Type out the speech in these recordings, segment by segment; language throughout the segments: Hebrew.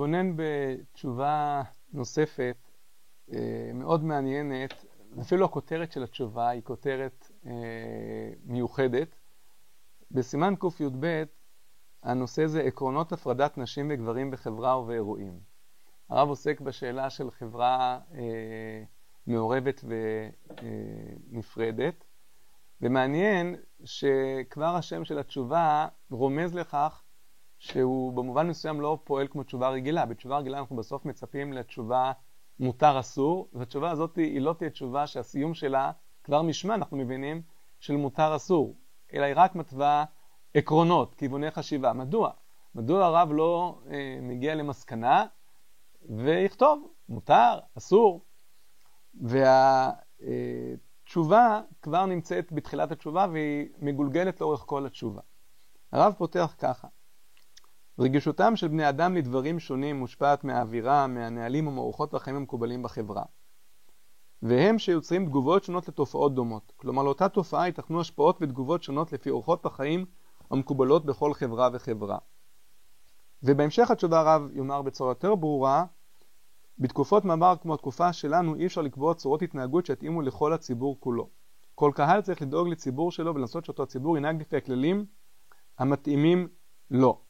נתבונן בתשובה נוספת מאוד מעניינת, אפילו הכותרת של התשובה היא כותרת מיוחדת. בסימן קי"ב הנושא זה עקרונות הפרדת נשים וגברים בחברה ובאירועים. הרב עוסק בשאלה של חברה אה, מעורבת ונפרדת, ומעניין שכבר השם של התשובה רומז לכך שהוא במובן מסוים לא פועל כמו תשובה רגילה. בתשובה רגילה אנחנו בסוף מצפים לתשובה מותר אסור, והתשובה הזאת היא לא תהיה תשובה שהסיום שלה כבר משמע, אנחנו מבינים, של מותר אסור, אלא היא רק מתווה עקרונות, כיווני חשיבה. מדוע? מדוע הרב לא אה, מגיע למסקנה ויכתוב מותר, אסור? והתשובה כבר נמצאת בתחילת התשובה והיא מגולגלת לאורך כל התשובה. הרב פותח ככה: רגישותם של בני אדם לדברים שונים מושפעת מהאווירה, מהנהלים ומאורחות החיים המקובלים בחברה. והם שיוצרים תגובות שונות לתופעות דומות. כלומר, לאותה תופעה ייתכנו השפעות ותגובות שונות לפי אורחות החיים המקובלות בכל חברה וחברה. ובהמשך התשובה הרב יאמר בצורה יותר ברורה, בתקופות מעבר כמו התקופה שלנו אי אפשר לקבוע צורות התנהגות שיתאימו לכל הציבור כולו. כל קהל צריך לדאוג לציבור שלו ולנסות שאותו הציבור ינהג לפי הכללים המתאימים לו.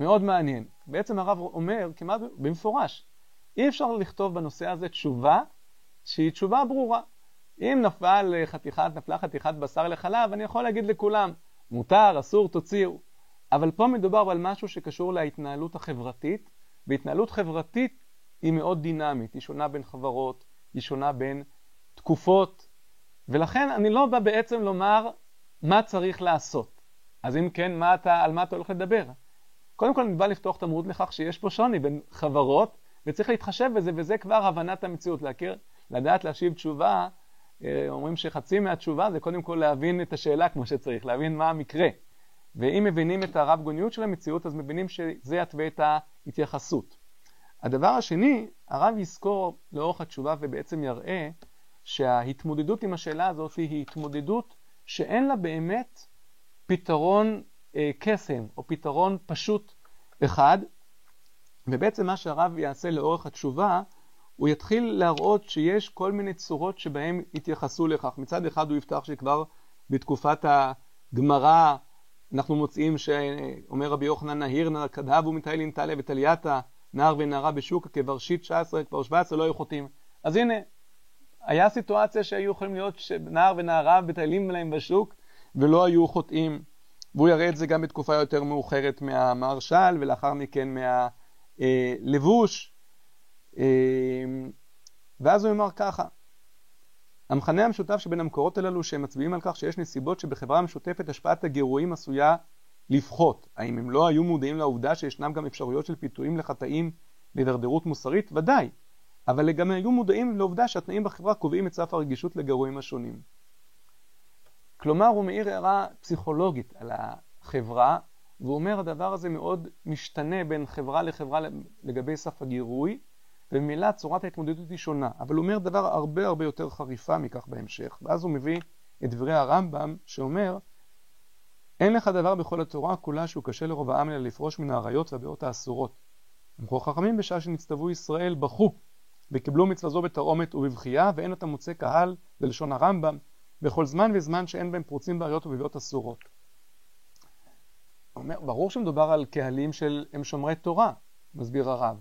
מאוד מעניין. בעצם הרב אומר כמעט במפורש, אי אפשר לכתוב בנושא הזה תשובה שהיא תשובה ברורה. אם נפל חתיכת, נפלה חתיכת בשר לחלב, אני יכול להגיד לכולם, מותר, אסור, תוציאו. אבל פה מדובר על משהו שקשור להתנהלות החברתית, והתנהלות חברתית היא מאוד דינמית, היא שונה בין חברות, היא שונה בין תקופות, ולכן אני לא בא בעצם לומר מה צריך לעשות. אז אם כן, מה אתה, על מה אתה הולך לדבר? קודם כל אני בא לפתוח את המהות לכך שיש פה שוני בין חברות, וצריך להתחשב בזה, וזה כבר הבנת המציאות, להכיר, לדעת להשיב תשובה, אה, אומרים שחצי מהתשובה זה קודם כל להבין את השאלה כמו שצריך, להבין מה המקרה. ואם מבינים את הרב גוניות של המציאות, אז מבינים שזה יתווה את ההתייחסות. הדבר השני, הרב יזכור לאורך התשובה ובעצם יראה שההתמודדות עם השאלה הזאת היא התמודדות שאין לה באמת פתרון קסם או פתרון פשוט אחד, ובעצם מה שהרב יעשה לאורך התשובה, הוא יתחיל להראות שיש כל מיני צורות שבהן יתייחסו לכך. מצד אחד הוא יפתח שכבר בתקופת הגמרא אנחנו מוצאים שאומר רבי יוחנן נהיר כדהבו מטיילין תלה ותלייתה נער ונערה בשוק כברשית 19 כבר 17 לא היו חוטאים. אז הנה, היה סיטואציה שהיו יכולים להיות שנער ונערה מטיילים להם בשוק ולא היו חוטאים. והוא יראה את זה גם בתקופה יותר מאוחרת מהמהרש"ל ולאחר מכן מהלבוש. אה, ואז הוא אמר ככה, המכנה המשותף שבין המקורות הללו שהם מצביעים על כך שיש נסיבות שבחברה משותפת השפעת הגירויים עשויה לפחות. האם הם לא היו מודעים לעובדה שישנם גם אפשרויות של פיתויים לחטאים להידרדרות מוסרית? ודאי. אבל גם היו מודעים לעובדה שהתנאים בחברה קובעים את סף הרגישות לגירויים השונים. כלומר, הוא מאיר הערה פסיכולוגית על החברה, והוא אומר הדבר הזה מאוד משתנה בין חברה לחברה לגבי סף הגירוי, וממילא צורת ההתמודדות היא שונה. אבל הוא אומר דבר הרבה הרבה יותר חריפה מכך בהמשך. ואז הוא מביא את דברי הרמב"ם, שאומר, אין לך דבר בכל התורה כולה שהוא קשה לרוב העם אלא לפרוש מן האריות והבאות האסורות. אמרו חכמים בשעה שנצטוו ישראל בכו, וקיבלו מצווה זו בתרעומת ובבכייה, ואין אתה מוצא קהל, בלשון הרמב"ם, בכל זמן וזמן שאין בהם פרוצים באריות ובביאות אסורות. אומר, ברור שמדובר על קהלים של הם שומרי תורה, מסביר הרב.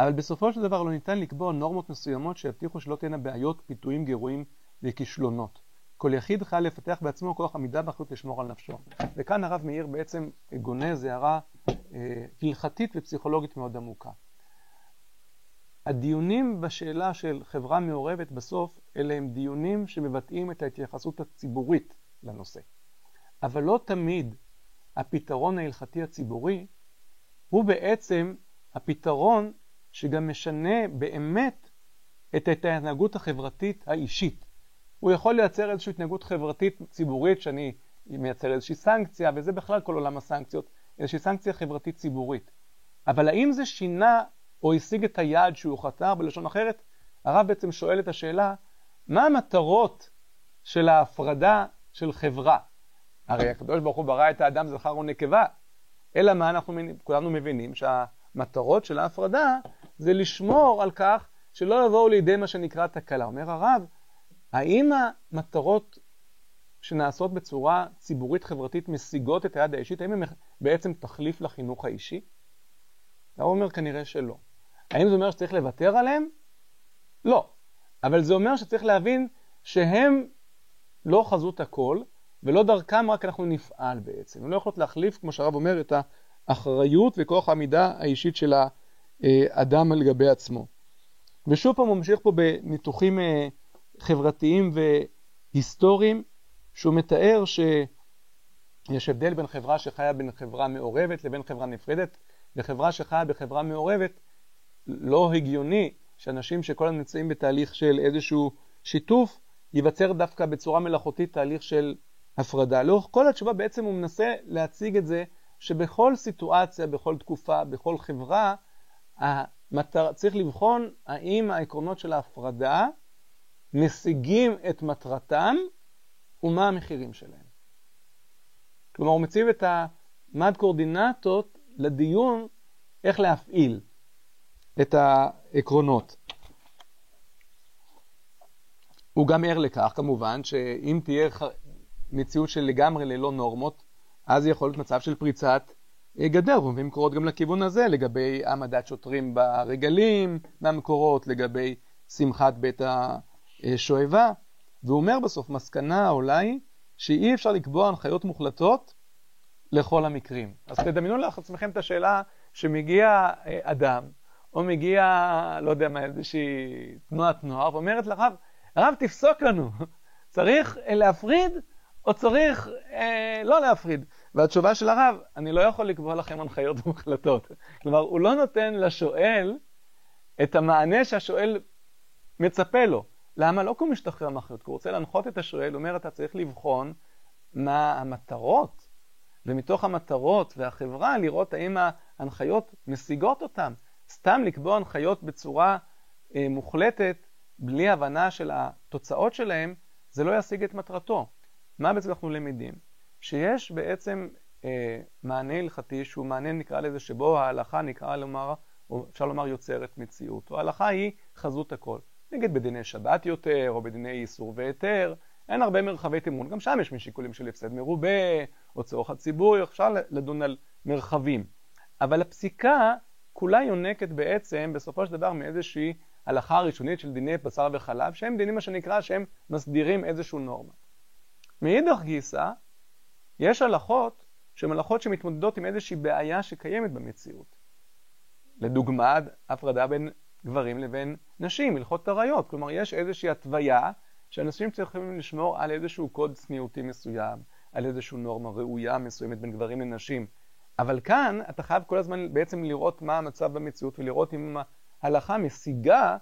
אבל בסופו של דבר לא ניתן לקבוע נורמות מסוימות שיבטיחו שלא תהיינה בעיות, פיתויים, גירויים וכישלונות. כל יחיד חייב לפתח בעצמו כוח עמידה באחריות לשמור על נפשו. וכאן הרב מאיר בעצם גונז הערה אה, הלכתית ופסיכולוגית מאוד עמוקה. הדיונים בשאלה של חברה מעורבת בסוף, אלה הם דיונים שמבטאים את ההתייחסות הציבורית לנושא. אבל לא תמיד הפתרון ההלכתי הציבורי הוא בעצם הפתרון שגם משנה באמת את ההתנהגות החברתית האישית. הוא יכול לייצר איזושהי התנהגות חברתית ציבורית שאני מייצר איזושהי סנקציה, וזה בכלל כל עולם הסנקציות, איזושהי סנקציה חברתית ציבורית. אבל האם זה שינה או השיג את היעד שהוא חתר בלשון אחרת? הרב בעצם שואל את השאלה, מה המטרות של ההפרדה של חברה? הרי הקדוש ברוך הוא ברא את האדם זכר ונקבה, אלא מה אנחנו כולנו מבינים שה... המטרות של ההפרדה זה לשמור על כך שלא יבואו לידי מה שנקרא תקלה. אומר הרב, האם המטרות שנעשות בצורה ציבורית חברתית משיגות את היד האישית, האם הן בעצם תחליף לחינוך האישי? הרב אומר כנראה שלא. האם זה אומר שצריך לוותר עליהם? לא. אבל זה אומר שצריך להבין שהם לא חזות הכל, ולא דרכם רק אנחנו נפעל בעצם. הם לא יכולות להחליף, כמו שהרב אומר, את האחריות וכוח העמידה האישית של האדם על גבי עצמו. ושוב פעם הוא ממשיך פה בניתוחים אה, חברתיים והיסטוריים, שהוא מתאר שיש הבדל בין חברה שחיה בין חברה מעורבת לבין חברה נפרדת. בחברה שחיה בחברה מעורבת, לא הגיוני שאנשים שכל הזמן נמצאים בתהליך של איזשהו שיתוף, ייווצר דווקא בצורה מלאכותית תהליך של הפרדה. לאורך כל התשובה בעצם הוא מנסה להציג את זה שבכל סיטואציה, בכל תקופה, בכל חברה, המטר... צריך לבחון האם העקרונות של ההפרדה משיגים את מטרתם ומה המחירים שלהם. כלומר, הוא מציב את המד קורדינטות לדיון איך להפעיל את העקרונות. הוא גם ער לכך, כמובן, שאם תהיה מציאות של לגמרי ללא נורמות, אז יכול להיות מצב של פריצת אה, גדר, ומביאים מקורות גם לכיוון הזה, לגבי העמדת שוטרים ברגלים מהמקורות, לגבי שמחת בית השואבה. והוא אומר בסוף, מסקנה עולה היא שאי אפשר לקבוע הנחיות מוחלטות לכל המקרים. אז תדמיינו לעצמכם את השאלה שמגיע אה, אדם, או מגיע, לא יודע מה, איזושהי תנועת נוער, ואומרת לרב, הרב תפסוק לנו, צריך להפריד או צריך אה, לא להפריד? והתשובה של הרב, אני לא יכול לקבוע לכם הנחיות מוחלטות. כלומר, הוא לא נותן לשואל את המענה שהשואל מצפה לו. למה? לא כי הוא משתחרר מאחריות, כי הוא רוצה להנחות את השואל, הוא אומר, אתה צריך לבחון מה המטרות, ומתוך המטרות והחברה לראות האם ההנחיות משיגות אותן. סתם לקבוע הנחיות בצורה אה, מוחלטת, בלי הבנה של התוצאות שלהם, זה לא ישיג את מטרתו. מה בעצם אנחנו למדים? שיש בעצם אה, מענה הלכתי שהוא מענה נקרא לזה שבו ההלכה נקרא לומר, או אפשר לומר יוצרת מציאות, או ההלכה היא חזות הכל. נגיד בדיני שבת יותר, או בדיני איסור והיתר, אין הרבה מרחבי תימון, גם שם יש משיקולים של הפסד מרובה, או צורך הציבור, אפשר לדון על מרחבים. אבל הפסיקה כולה יונקת בעצם בסופו של דבר מאיזושהי הלכה ראשונית של דיני בשר וחלב, שהם דינים מה שנקרא שהם מסדירים איזושהי נורמה. מאידך גיסא, יש הלכות שהן הלכות שמתמודדות עם איזושהי בעיה שקיימת במציאות. לדוגמה, הפרדה בין גברים לבין נשים, הלכות עריות. כלומר, יש איזושהי התוויה שאנשים צריכים לשמור על איזשהו קוד צניעותי מסוים, על איזושהי נורמה ראויה מסוימת בין גברים לנשים. אבל כאן אתה חייב כל הזמן בעצם לראות מה המצב במציאות ולראות אם ההלכה משיגה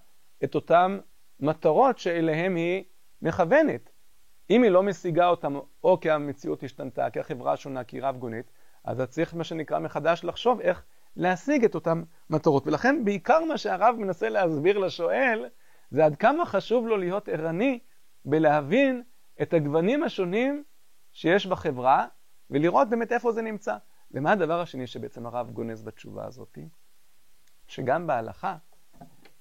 את אותן מטרות שאליהן היא מכוונת. אם היא לא משיגה אותם, או כי המציאות השתנתה, כי החברה שונה, כי היא רב גונית, אז אתה צריך מה שנקרא מחדש לחשוב איך להשיג את אותן מטרות. ולכן בעיקר מה שהרב מנסה להסביר לשואל, זה עד כמה חשוב לו להיות ערני בלהבין את הגוונים השונים שיש בחברה, ולראות באמת איפה זה נמצא. ומה הדבר השני שבעצם הרב גונז בתשובה הזאת? שגם בהלכה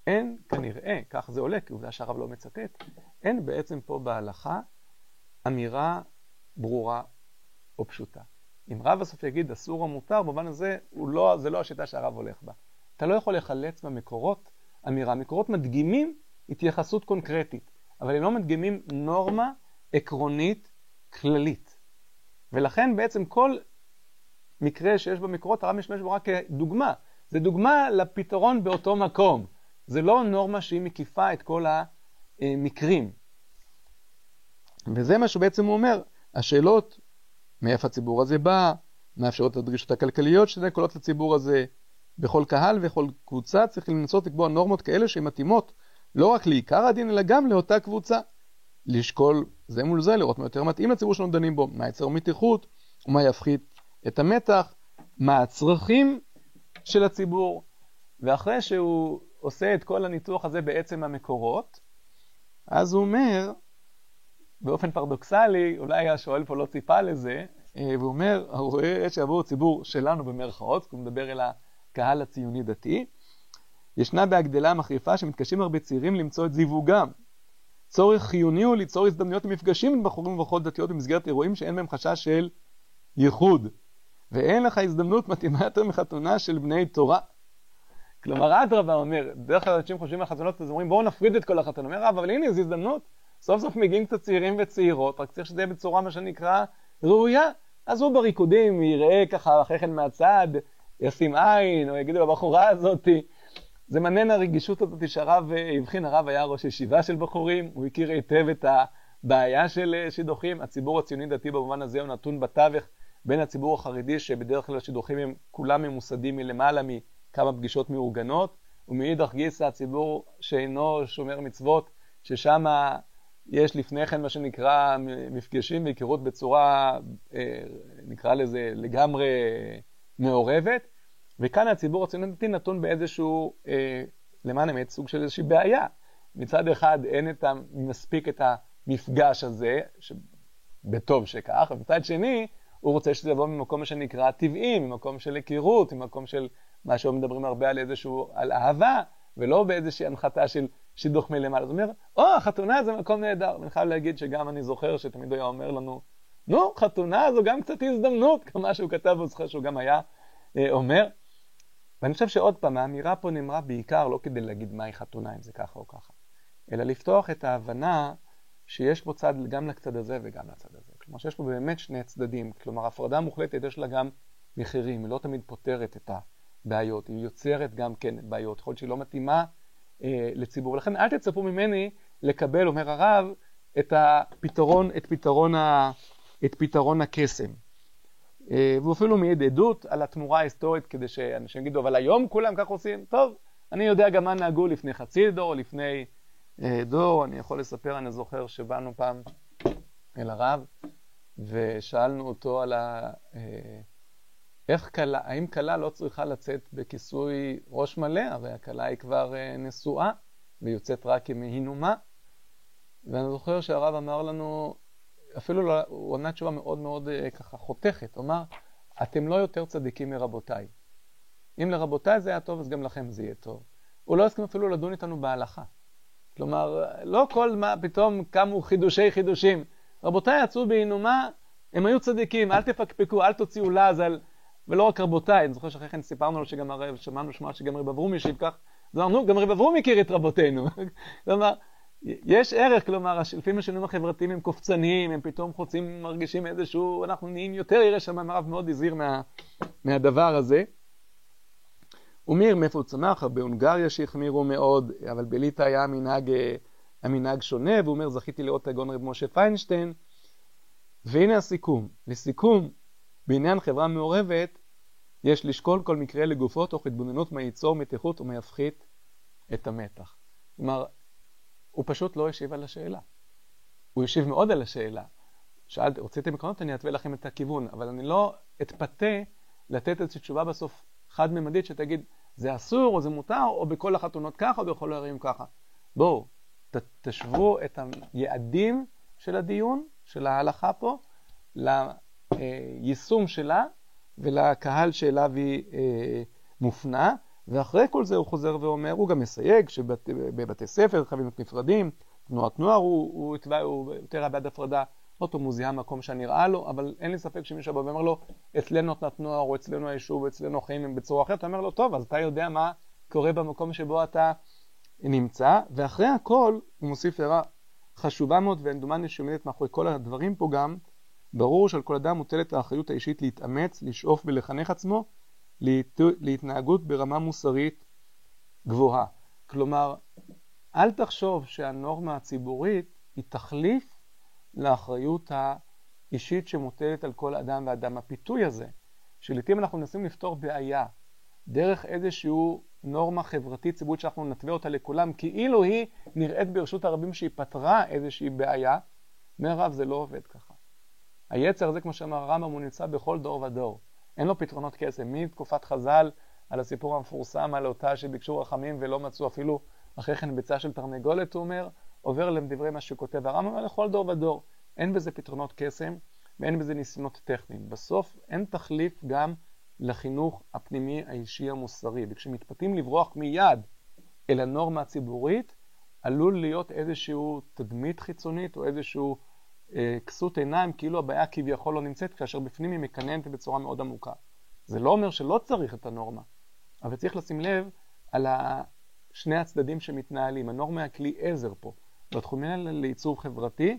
אין כנראה, כך זה עולה, כי עובדה שהרב לא מצטט, אין בעצם פה בהלכה אמירה ברורה או פשוטה. אם רב בסוף יגיד אסור או מותר, במובן הזה לא, זה לא השיטה שהרב הולך בה. אתה לא יכול לחלץ במקורות אמירה. מקורות מדגימים התייחסות קונקרטית, אבל הם לא מדגימים נורמה עקרונית כללית. ולכן בעצם כל מקרה שיש במקורות, הרב משתמש בו רק כדוגמה. זה דוגמה לפתרון באותו מקום. זה לא נורמה שהיא מקיפה את כל המקרים. וזה מה שבעצם הוא אומר, השאלות, מאיפה הציבור הזה בא, מה אפשרות הדרישות הכלכליות שזה קולות לציבור הזה. בכל קהל וכל קבוצה צריך לנסות לקבוע נורמות כאלה שהן מתאימות לא רק לעיקר הדין אלא גם לאותה קבוצה. לשקול זה מול זה, לראות מה יותר מתאים לציבור שאנחנו דנים בו, מה יצר מתיחות ומה יפחית את המתח, מה הצרכים של הציבור, ואחרי שהוא עושה את כל הניתוח הזה בעצם המקורות, אז הוא אומר, באופן פרדוקסלי, אולי השואל פה לא ציפה לזה, אה, והוא אומר, הוא רואה שעבור הציבור שלנו במרכאות, הוא מדבר אל הקהל הציוני דתי. ישנה בהגדלה המחריפה שמתקשים הרבה צעירים למצוא את זיווגם. צורך חיוני הוא ליצור הזדמנויות למפגשים עם בחורים ובחורות דתיות במסגרת אירועים שאין בהם חשש של ייחוד. ואין לך הזדמנות מתאימה יותר מחתונה של בני תורה. כלומר, אדרבה אומר, בדרך כלל אנשים חושבים על חתונות, אז אומרים בואו נפריד את כל החתונות. אומר אבל הנה, זו הזדמנות. סוף סוף מגיעים קצת צעירים וצעירות, רק צריך שזה יהיה בצורה, מה שנקרא, ראויה. אז הוא בריקודים יראה ככה אחרי כן מהצד, ישים עין, או יגידו לבחורה הזאתי. זה מעניין הרגישות הזאת שהרב הבחין, הרב היה ראש ישיבה של בחורים, הוא הכיר היטב את הבעיה של אה, שידוכים. הציבור הציוני דתי במובן הזה הוא נתון בתווך בין הציבור החרדי, שבדרך כלל השידוכים הם כולם ממוסדים מלמעלה מכמה פגישות מאורגנות, ומאידך גיסא הציבור שאינו שומר מצוות, ששם יש לפני כן מה שנקרא מפגשים והיכרות בצורה, אה, נקרא לזה, לגמרי מעורבת, וכאן הציבור הציוני נתון באיזשהו, אה, למען האמת, סוג של איזושהי בעיה. מצד אחד אין את מספיק את המפגש הזה, בטוב שכך, ומצד שני, הוא רוצה שזה יבוא ממקום שנקרא טבעי, ממקום של היכרות, ממקום של מה שמדברים הרבה על איזשהו, על אהבה, ולא באיזושהי הנחתה של שידוך מלמעלה. זאת אומרת, או, החתונה זה מקום נהדר. ואני חייב להגיד שגם אני זוכר שתמיד הוא היה אומר לנו, נו, חתונה זו גם קצת הזדמנות, כמה שהוא כתב, הוא זוכר שהוא גם היה אה, אומר. ואני חושב שעוד פעם, האמירה פה נאמרה בעיקר לא כדי להגיד מהי חתונה, אם זה ככה או ככה, אלא לפתוח את ההבנה שיש פה צד גם לצד הזה וגם לצד הזה. כלומר, שיש פה באמת שני צדדים. כלומר, הפרדה מוחלטת יש לה גם מחירים, היא לא תמיד פותרת את הבעיות, היא יוצרת גם כן בעיות. יכול להיות שהיא לא מתאימה אה, לציבור. לכן אל תצפו ממני לקבל, אומר הרב, את הפתרון, את פתרון, ה, את פתרון הקסם. אה, והוא אפילו מעיד עדות על התמורה ההיסטורית, כדי שאנשים יגידו, אבל היום כולם כך עושים? טוב, אני יודע גם מה נהגו לפני חצי דור, לפני אה, דור. אני יכול לספר, אני זוכר שבאנו פעם אל הרב, ושאלנו אותו על ה... אה, איך כלה, האם כלה לא צריכה לצאת בכיסוי ראש מלא? הרי הכלה היא כבר אה, נשואה, ויוצאת רק עם מהינומה. ואני זוכר שהרב אמר לנו, אפילו לא, הוא ענה תשובה מאוד מאוד אה, ככה חותכת, הוא אמר, אתם לא יותר צדיקים מרבותיי. אם לרבותיי זה היה טוב, אז גם לכם זה יהיה טוב. הוא לא הסכים אפילו לדון איתנו בהלכה. כלומר, לא כל מה, פתאום קמו חידושי חידושים. רבותיי יצאו בעינומה, הם היו צדיקים, אל תפקפקו, אל תוציאו לעז על... ולא רק רבותיי, אני זוכר שאחרי כן סיפרנו לו שגם הרב, שמענו שמוע שגם רב אברום ישיב כך, אז אמרנו, גם רב אברום הכיר את רבותינו. כלומר, יש ערך, כלומר, לפעמים השינויים החברתיים הם קופצניים, הם פתאום חוצים, מרגישים איזשהו, אנחנו נהיים יותר ירא שמיים, הרב מאוד הזהיר מה, מהדבר הזה. ומיר, מאיפה הוא צמח? בהונגריה שהחמירו מאוד, אבל בליטא היה המנהג, אה, המנהג שונה, והוא אומר, זכיתי לראות את הגאון רב משה פיינשטיין. והנה הסיכום. לסיכום, בעניין חברה מעורבת, יש לשקול כל מקרה לגופו תוך התבוננות מה ייצור מתיחות ומה יפחית את המתח. כלומר, הוא פשוט לא השיב על השאלה. הוא השיב מאוד על השאלה. שאלתי, רציתם עקרונות, אני אתווה לכם את הכיוון, אבל אני לא אתפתה לתת איזושהי תשובה בסוף חד-ממדית שתגיד, זה אסור או זה מותר, או בכל החתונות ככה, או בכל הערים ככה. בואו, תשוו את היעדים של הדיון, של ההלכה פה, ליישום שלה ולקהל שאליו היא אה, מופנה, ואחרי כל זה הוא חוזר ואומר, הוא גם מסייג שבבתי ספר חייבים להיות נפרדים, תנועת נוער הוא, הוא, הוא, הוא יותר בעד הפרדה, פעם הוא זיהה מקום שנראה לו, אבל אין לי ספק שמישהו בא ואומר לו, אצלנו תנועת נוער, או אצלנו היישוב, אצלנו החיים הם בצורה אחרת, אתה אומר לו, טוב, אז אתה יודע מה קורה במקום שבו אתה נמצא, ואחרי הכל, הוא מוסיף הערה חשובה מאוד, ודומני שעומדת מאחורי כל הדברים פה גם, ברור שעל כל אדם מוטלת האחריות האישית להתאמץ, לשאוף ולחנך עצמו להת... להתנהגות ברמה מוסרית גבוהה. כלומר, אל תחשוב שהנורמה הציבורית היא תחליף לאחריות האישית שמוטלת על כל אדם ואדם. הפיתוי הזה, שלעיתים אנחנו מנסים לפתור בעיה דרך איזושהי נורמה חברתית ציבורית שאנחנו נתווה אותה לכולם, כאילו היא נראית ברשות הרבים שהיא פתרה איזושהי בעיה, אומר רב, זה לא עובד ככה. היצר הזה, כמו שאמר הרמב"ם, הוא נמצא בכל דור ודור. אין לו פתרונות קסם. מתקופת חז"ל, על הסיפור המפורסם על אותה שביקשו רחמים ולא מצאו אפילו אחרי כן ביצה של תרנגולת, הוא אומר, עובר לדברי מה שכותב הרמב"ם, אבל לכל דור ודור. אין בזה פתרונות קסם ואין בזה ניסיונות טכניים. בסוף אין תחליף גם לחינוך הפנימי האישי המוסרי. וכשמתפתים לברוח מיד אל הנורמה הציבורית, עלול להיות איזשהו תדמית חיצונית או איזשהו אה, כסות עיניים, כאילו הבעיה כביכול לא נמצאת, כאשר בפנים היא מקננת בצורה מאוד עמוקה. זה לא אומר שלא צריך את הנורמה, אבל צריך לשים לב על שני הצדדים שמתנהלים. הנורמה היא הכלי עזר פה, בתחומים האלה לעיצוב חברתי,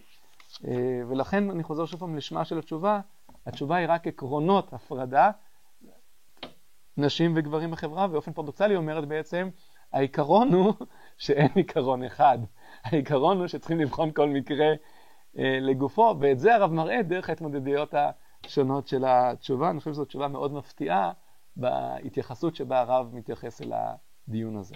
אה, ולכן אני חוזר שוב פעם לשמה של התשובה, התשובה היא רק עקרונות הפרדה, נשים וגברים בחברה, ובאופן פרדוקסלי אומרת בעצם, העיקרון הוא שאין עיקרון אחד. העיקרון הוא שצריכים לבחון כל מקרה אה, לגופו, ואת זה הרב מראה דרך ההתמודדויות השונות של התשובה. אני חושב שזו תשובה מאוד מפתיעה בהתייחסות שבה הרב מתייחס אל הדיון הזה.